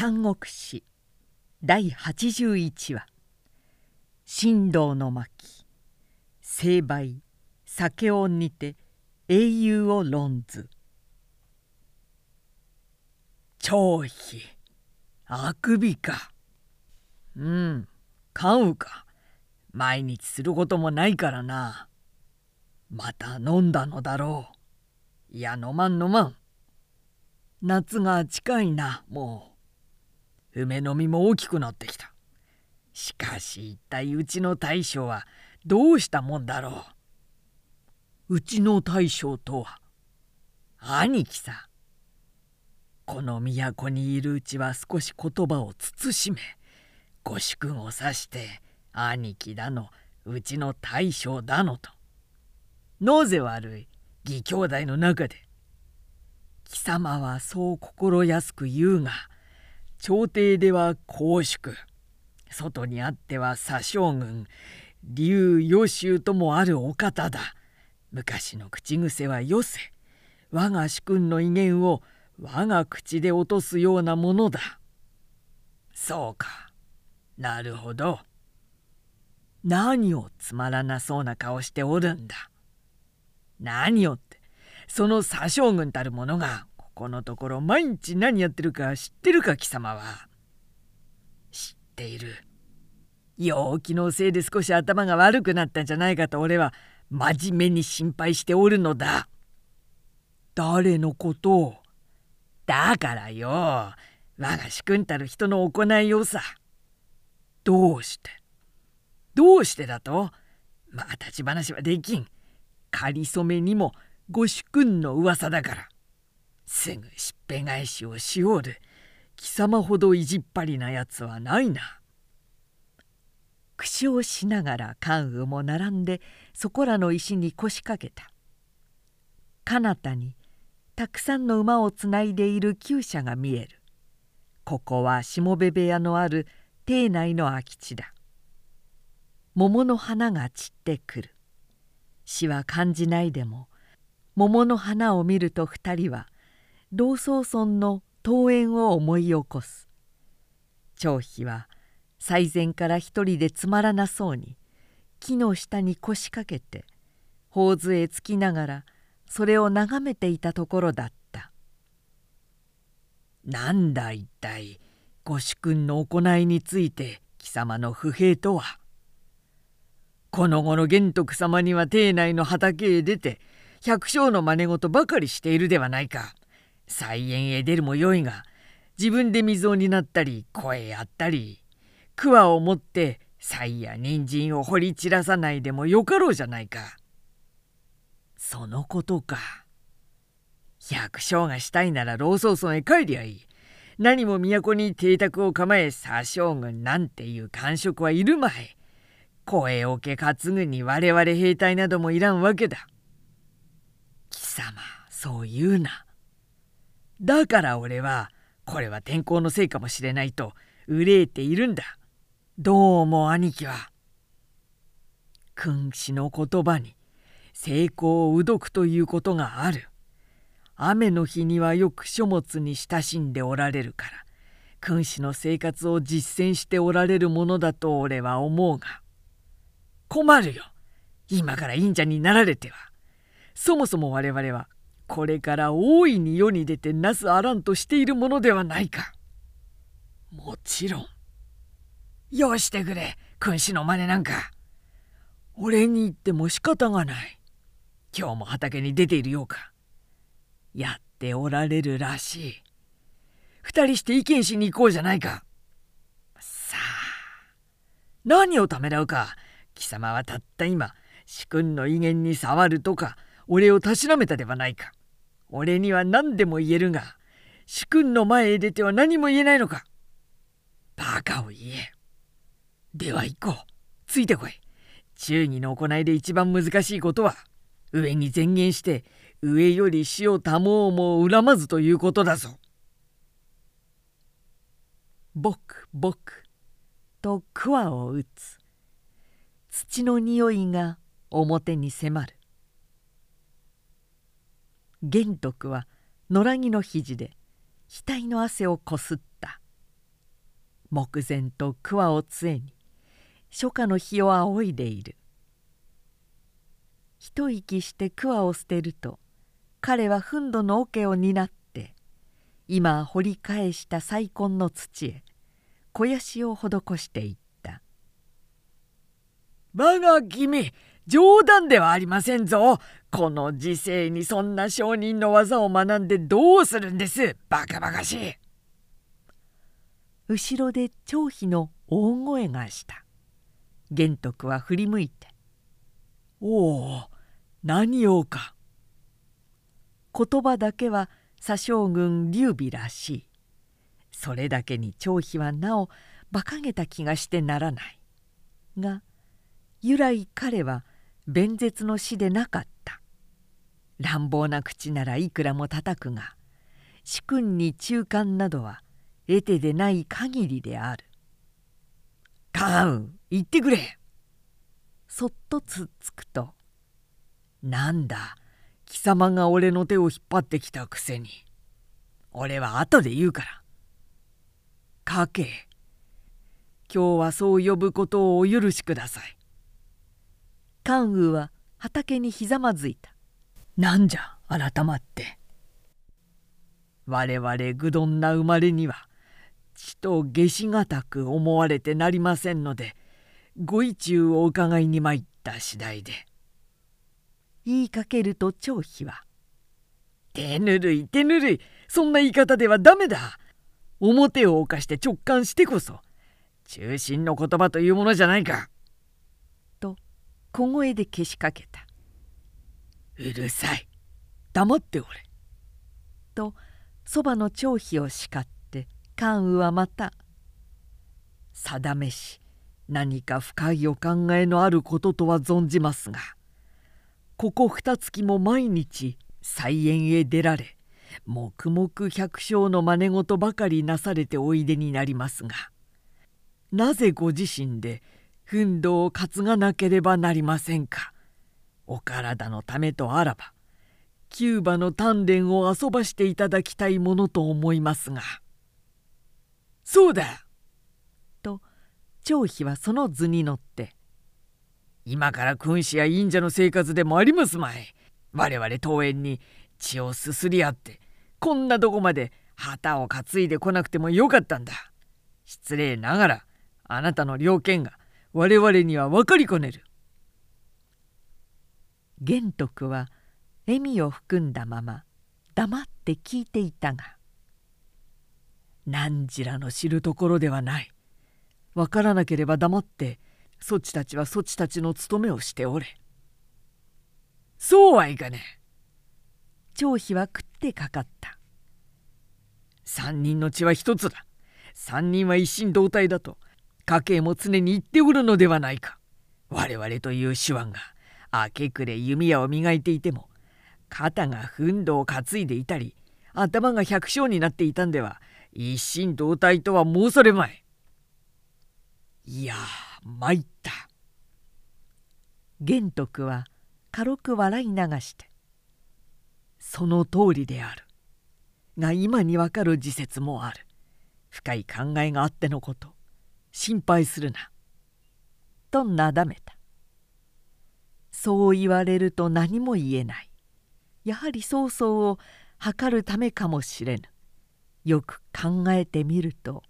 三国史第81話「神道の巻。成敗。酒をにて。英雄を論ず」張飛。あくびか。うん。買うか。毎日することもないからな。また飲んだのだろう。いや飲まん飲まん。夏が近いなもう。梅の実も大きくなってきた。しかし一体うちの大将はどうしたもんだろう。うちの大将とは兄貴さ。この都にいるうちは少し言葉を慎めご主君を指して兄貴だのうちの大将だのと。なぜ悪い？義兄弟の中で。貴様はそう心安く言うが朝廷では公祝。外にあっては左将軍。竜与州ともあるお方だ。昔の口癖はよせ。我が主君の威厳を我が口で落とすようなものだ。そうか。なるほど。何をつまらなそうな顔しておるんだ。何よってその左将軍たる者がこのところ毎日何やってるか知ってるか貴様は。知っている。陽気のせいで少し頭が悪くなったんじゃないかと俺は真面目に心配しておるのだ。誰のことを。だからよ。我が主君たる人の行いをさ。どうして。どうしてだと。まあ立ち話はできん。かりそめにもご主君の噂だから。すぐしっぺ返しをしおる。貴様ほど意地っ張りなやつはないな。苦笑しながら関羽も並んでそこらの石に腰掛けた。彼方にたくさんの馬をつないでいる厩舎が見える。ここはしもべ部屋のある邸内の空き地だ。桃の花が散ってくる。死は感じないでも桃の花を見ると二人は同窓村の桃園を思い起こす。張飛は最前から一人でつまらなそうに木の下に腰掛けて頬杖つきながらそれを眺めていたところだった「なんだ一体ご主君の行いについて貴様の不平とは」この頃玄徳様には邸内の畑へ出て百姓の真似事ばかりしているではないか。菜園へ出るもよいが自分で水を担ったり声やったり桑を持って菜や人参を掘り散らさないでもよかろうじゃないか。そのことか。百姓がしたいなら老僧村へ帰りゃいい。何も都に邸宅を構え左将軍なんていう官職はいるまい。声をけ担ぐに我々兵隊などもいらんわけだ。貴様そう言うな。だから俺はこれは天候のせいかもしれないと憂えているんだ。どうも兄貴は。君子の言葉に成功をうどくということがある。雨の日にはよく書物に親しんでおられるから君子の生活を実践しておられるものだと俺は思うが。困るよ今から忍者になられてはそもそも我々はこれから大いに世に出てなすあらんとしているものではないか。もちろん。よしてくれ君子の真似なんか。俺に言っても仕方がない。今日も畑に出ているようか。やっておられるらしい。二人して意見しに行こうじゃないか。さあ何をためらうか。貴様はたった今主君の威厳に触るとか俺をたしなめたではないか。俺には何でも言えるが主君の前へ出ては何も言えないのか。バカを言え。では行こう。ついてこい。忠義の行いで一番難しいことは上に前言して上より死を保おうも恨まずということだぞ。ぼくぼくと桑を打つ。土の匂いが表に迫る。玄徳は野良着の肘で額の汗をこすった。目前と桑を杖に初夏の日を仰いでいる。一息して桑を捨てると彼は憤怒の桶を担って今掘り返した再婚の土へ肥やしを施していった「我が君冗談ではありませんぞ。この時世にそんな商人の技を学んでどうするんです？バカバカしい」後ろで張飛の大声がした。玄徳は振り向いて「おお何をか」言葉だけは左将軍劉備らしい。それだけに張飛はなお馬鹿げた気がしてならない。が由来彼は弁舌の死でなかった。乱暴な口ならいくらも叩くが主君に中間などは得てでない限りである。カーン言ってくれ。そっとつっつくと「なんだ貴様が俺の手を引っ張ってきたくせに。俺は後で言うから。かけ今日はそう呼ぶことをお許しください」関羽は畑にひざまずいた「なんじゃ改まって」我々愚鈍な生まれにはちと下しがたく思われてなりませんのでご意中を伺いに参った次第で。言いかけると張飛は「手ぬるい手ぬるい。そんな言い方ではダメだ。表を犯して直感してこそ中心の言葉というものじゃないか」と小声でけしかけた「うるさい。黙っておれ」とそばの張飛を叱って関羽はまた「定めし何か深いお考えのあることとは存じますがここ二月も毎日菜園へ出られ黙々百姓の真似事ばかりなされておいでになりますがなぜご自身で奮闘を担がなければなりませんかお体のためとあらばキューバの鍛錬を遊ばしていただきたいものと思いますが。そうだ!」と張飛はその図に乗って「今から君子や忍者の生活でもありますまい我々桃園に血をすすり合ってこんなとこまで旗を担いでこなくてもよかったんだ失礼ながらあなたの了見が我々には分かりこねる」玄徳は笑みを含んだまま黙って聞いていたが何時らの知るところではない。わからなければ黙ってそちたちはそちたちの務めをしておれ。そうはいかねえ。張飛は食ってかかった。三人の血は一つだ。三人は一心同体だと家計も常に言っておるのではないか。我々という手腕が明け暮れ弓矢を磨いていても肩が憤怒を担いでいたり頭が百姓になっていたんでは一心同体とは申されまい。いや参った。玄徳は軽く笑い流して「その通りである」が今にわかる自説もある深い考えがあってのこと心配するな。となだめた。そう言われると何も言えない。やはり曹操を図るためかもしれぬ。よく考えてみると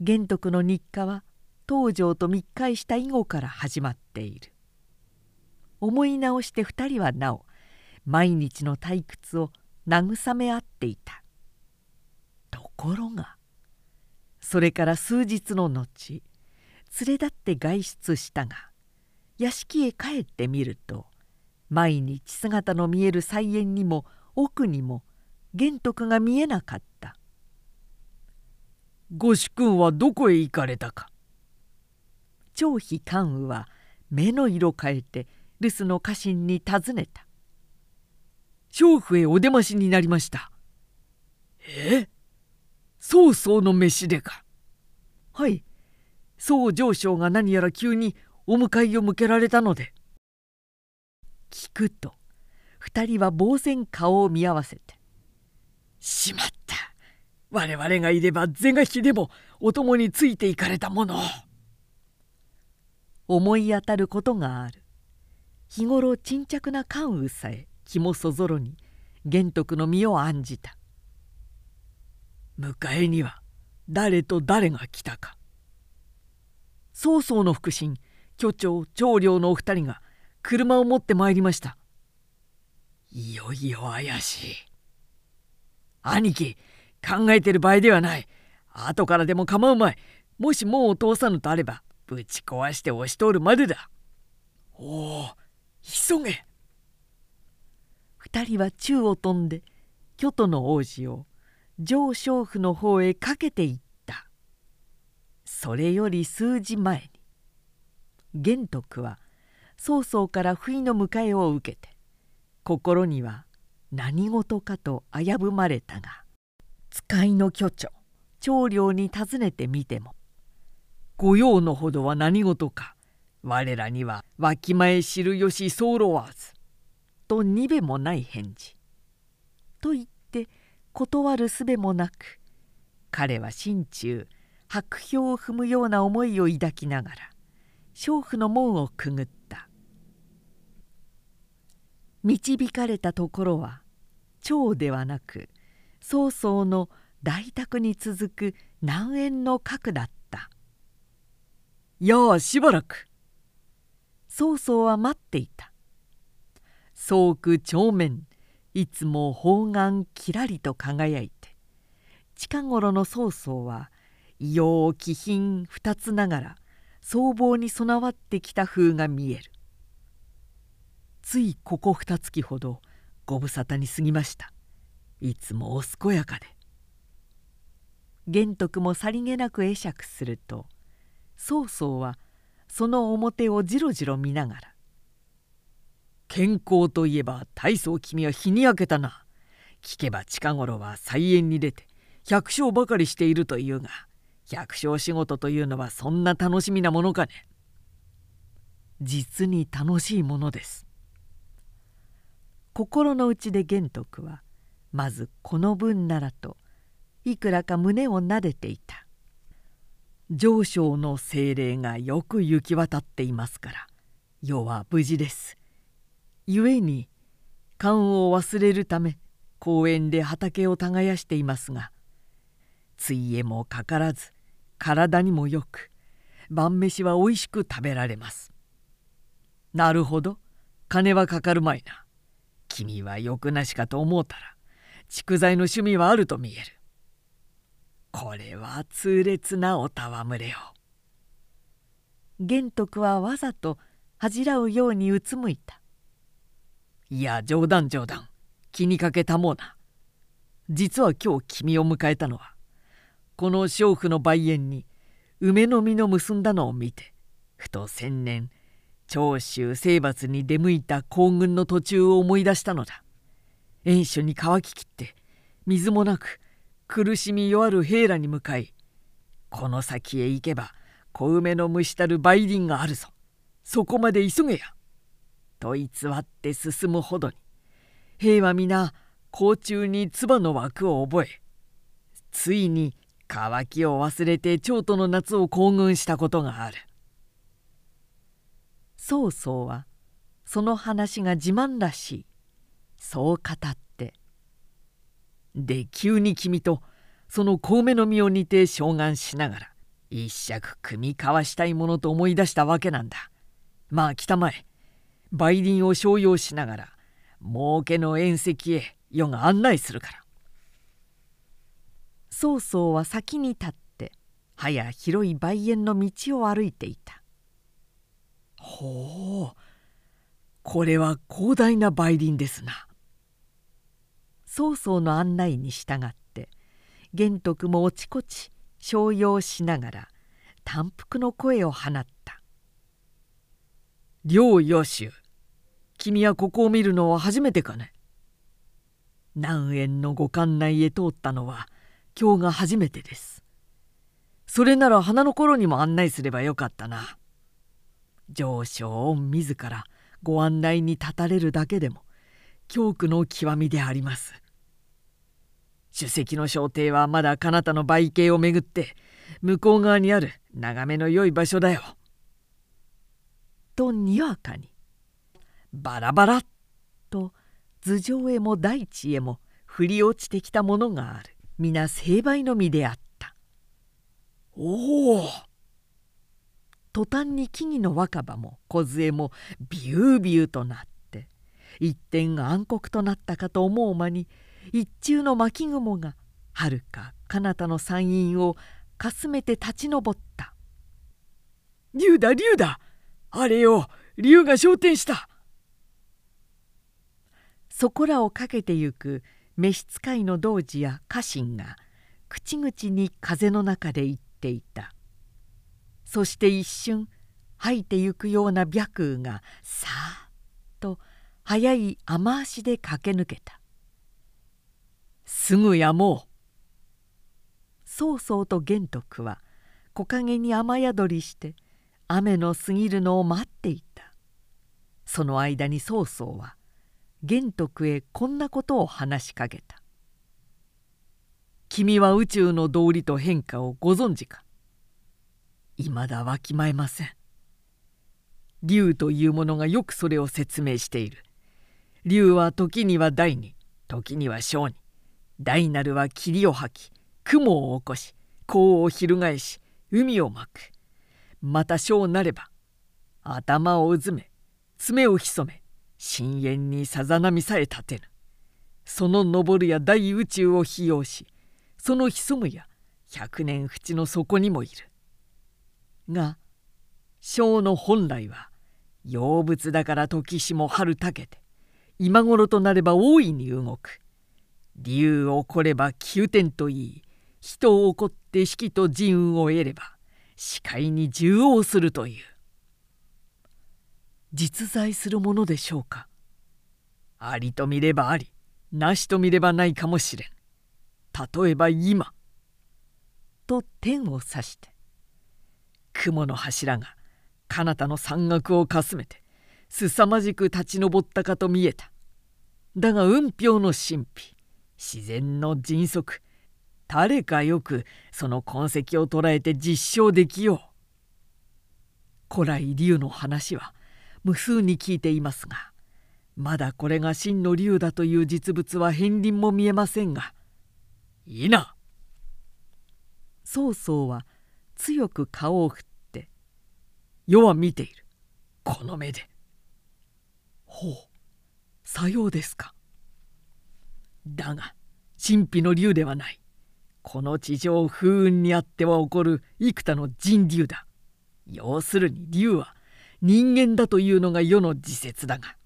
玄徳の日課は東條と密会した以後から始まっている。思い直して2人はなお毎日の退屈を慰め合っていた。ところがそれから数日の後連れ立って外出したが屋敷へ帰ってみると毎日姿の見える菜園にも奥にも玄徳が見えなかったご主君はどこへ行かれたか？張飛関羽は目の色変えて留守の家臣に尋ねた「娼婦へお出ましになりました」え？曹操の飯でかはい。宋上将が何やら急にお迎えを向けられたので。聞くと二人は呆然顔を見合わせて「しまった。我々がいれば是が非でもお供についていかれたもの思い当たることがある。日頃沈着な関羽さえ気もそぞろに玄徳の身を案じた。迎えには誰と誰が来たか。曹操の腹心巨長長領のお二人が車を持ってまいりました。いよいよ怪しい。兄貴考えてる場合ではない。後からでも構うまい。もしもう通さぬとあればぶち壊して押し通るまでだ。おお急げ。二人は宙を飛んで京都の王子を上将府の方へかけていった。それより数時前に玄徳は曹操から不意の迎えを受けて心には何事かと危ぶまれたが使いの巨長長領に尋ねてみても「御用のほどは何事か我らにはわきまえ知るよし候わず」とにべもない返事。と言って断るすべもなく彼は心中白氷を踏むような思いを抱きながら娼婦の門をくぐった。導かれたところは蝶ではなく曹操の大宅に続く南園の角だった「やあしばらく」曹操は待っていた。宗区正面いつも方眼きらりと輝いて近頃の曹操は異様気品二つながら僧帽に備わってきた風が見える。ついここ二月ほどご無沙汰に過ぎました。いつもお健やかで。玄徳もさりげなく会釈すると曹操はその表をじろじろ見ながら「健康といえば大層君は日に焼けたな。聞けば近頃は菜園に出て百姓ばかりしているというが百姓仕事というのはそんな楽しみなものかね」実に楽しいものです。心の内で玄徳はまずこの分ならといくらか胸をなでていた。上昇の精霊がよく行き渡っていますから世は無事です。故に勘を忘れるため公園で畑を耕していますがついえもかからず体にもよく晩飯はおいしく食べられます。なるほど。金はかかるまいな。君はよくなしかと思うたら蓄財の趣味はあると見える。これは痛烈なお戯れよ。玄徳はわざと恥じらうようにうつむいた。いや冗談冗談。気にかけたもうな。実は今日君を迎えたのはこの娼婦の梅園に梅の実の結んだのを見てふと千年長州征伐に出向いた行軍の途中を思い出したのだ。遠所に乾ききって水もなく苦しみ弱る兵らに向かいこの先へ行けば小梅の蒸したる梅林があるぞ。そこまで急げや」と偽って進むほどに兵は皆甲虫に唾の枠を覚えついに乾きを忘れて長途の夏を行軍したことがある。曹操はその話が自慢らしい。そう語って。で急に君とその小梅の実を似て召喚しながら一尺組み交わしたいものと思い出したわけなんだ。まあ来たまえ梅林を商用しながら儲けの宴席へ世が案内するから。曹操は先に立ってはや広い梅園の道を歩いていた。ほうこれは広大な梅林ですな。曹操の案内に従って玄徳もおちこち商用しながら淡幅の声を放った「両与州君はここを見るのは初めてかね?」南園のご館内へ通ったのは今日が初めてです。それなら花の頃にも案内すればよかったな。上昇御自らご案内に立たれるだけでも恐怖の極みであります。主席の小艇はまだ彼方の売景をめぐって向こう側にある眺めの良い場所だよ。とにわかにバラバラと頭上へも大地へも降り落ちてきたものがある皆成敗の実であった。おお。途端に木々の若葉も梢もビュービューとなって一点暗黒となったかと思う間に一中の巻雲がはるか彼方の山陰をかすめて立ち上った「竜だ竜だあれよ竜が昇天した!」そこらをかけてゆく召使いの童子や家臣が口々に風の中で言っていた。そして一瞬吐いてゆくような白雨がさーっと速い雨足で駆け抜けた。すぐやもう。曹操と玄徳は木陰に雨宿りして雨の過ぎるのを待っていた。その間に曹操は玄徳へこんなことを話しかけた「君は宇宙の道理と変化をご存知か?」いまだわきまえません。竜というものがよくそれを説明している。竜は時には大に時には小に大なるは霧を吐き雲を起こし甲を翻し海をまくまた小なれば頭をうずめ爪を潜め深淵にさざ波さえ立てぬ。その昇るや大宇宙を費用しその潜むや百年淵の底にもいる。が小の本来は妖物だから時しも春たけて今頃となれば大いに動く。竜を来れば急天といい人を怒って式と人運を得れば視界に縦横するという。実在するものでしょうか？ありと見ればありなしと見ればないかもしれん。例えば今。と天を指して。雲の柱が彼方の山岳をかすめて凄まじく立ち上ったかと見えた。だが運氷の神秘自然の迅速誰かよくその痕跡を捉えて実証できよう。古来竜の話は無数に聞いていますがまだこれが真の竜だという実物は片鱗も見えませんがいいな。曹操は強く顔を振って「世は見ている。この目で」ほうさようですか。だが神秘の竜ではない。この地上風雲にあっては起こる幾多の人竜だ。要するに竜は人間だというのが世の自説だが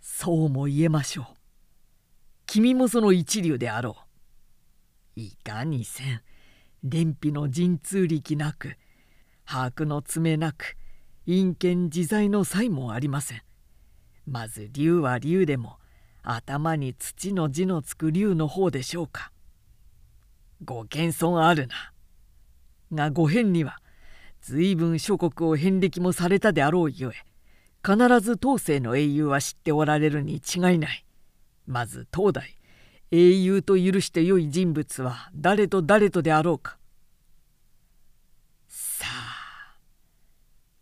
そうも言えましょう。君もその一流であろう。いかにせん連否の神通力なく把握の爪なく陰険自在の才もありません。まず竜は竜でも頭に土の字のつく竜の方でしょうか。ご謙遜あるな。がご変には随分諸国を遍歴もされたであろうゆえ必ず当世の英雄は知っておられるに違いない。まず当代英雄と許してよい人物は誰と誰とであろうか。さあ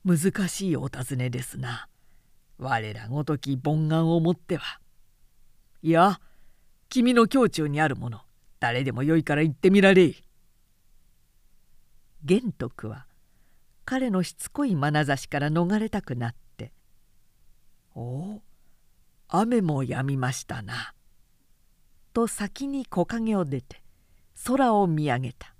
難しいお尋ねですな。我らごとき凡願をもっては。いや君の胸中にあるもの誰でもよいから言ってみられい。玄徳は彼のしつこい眼差しから逃れたくなって「おお雨もやみましたな」と先に木陰を出て空を見上げた。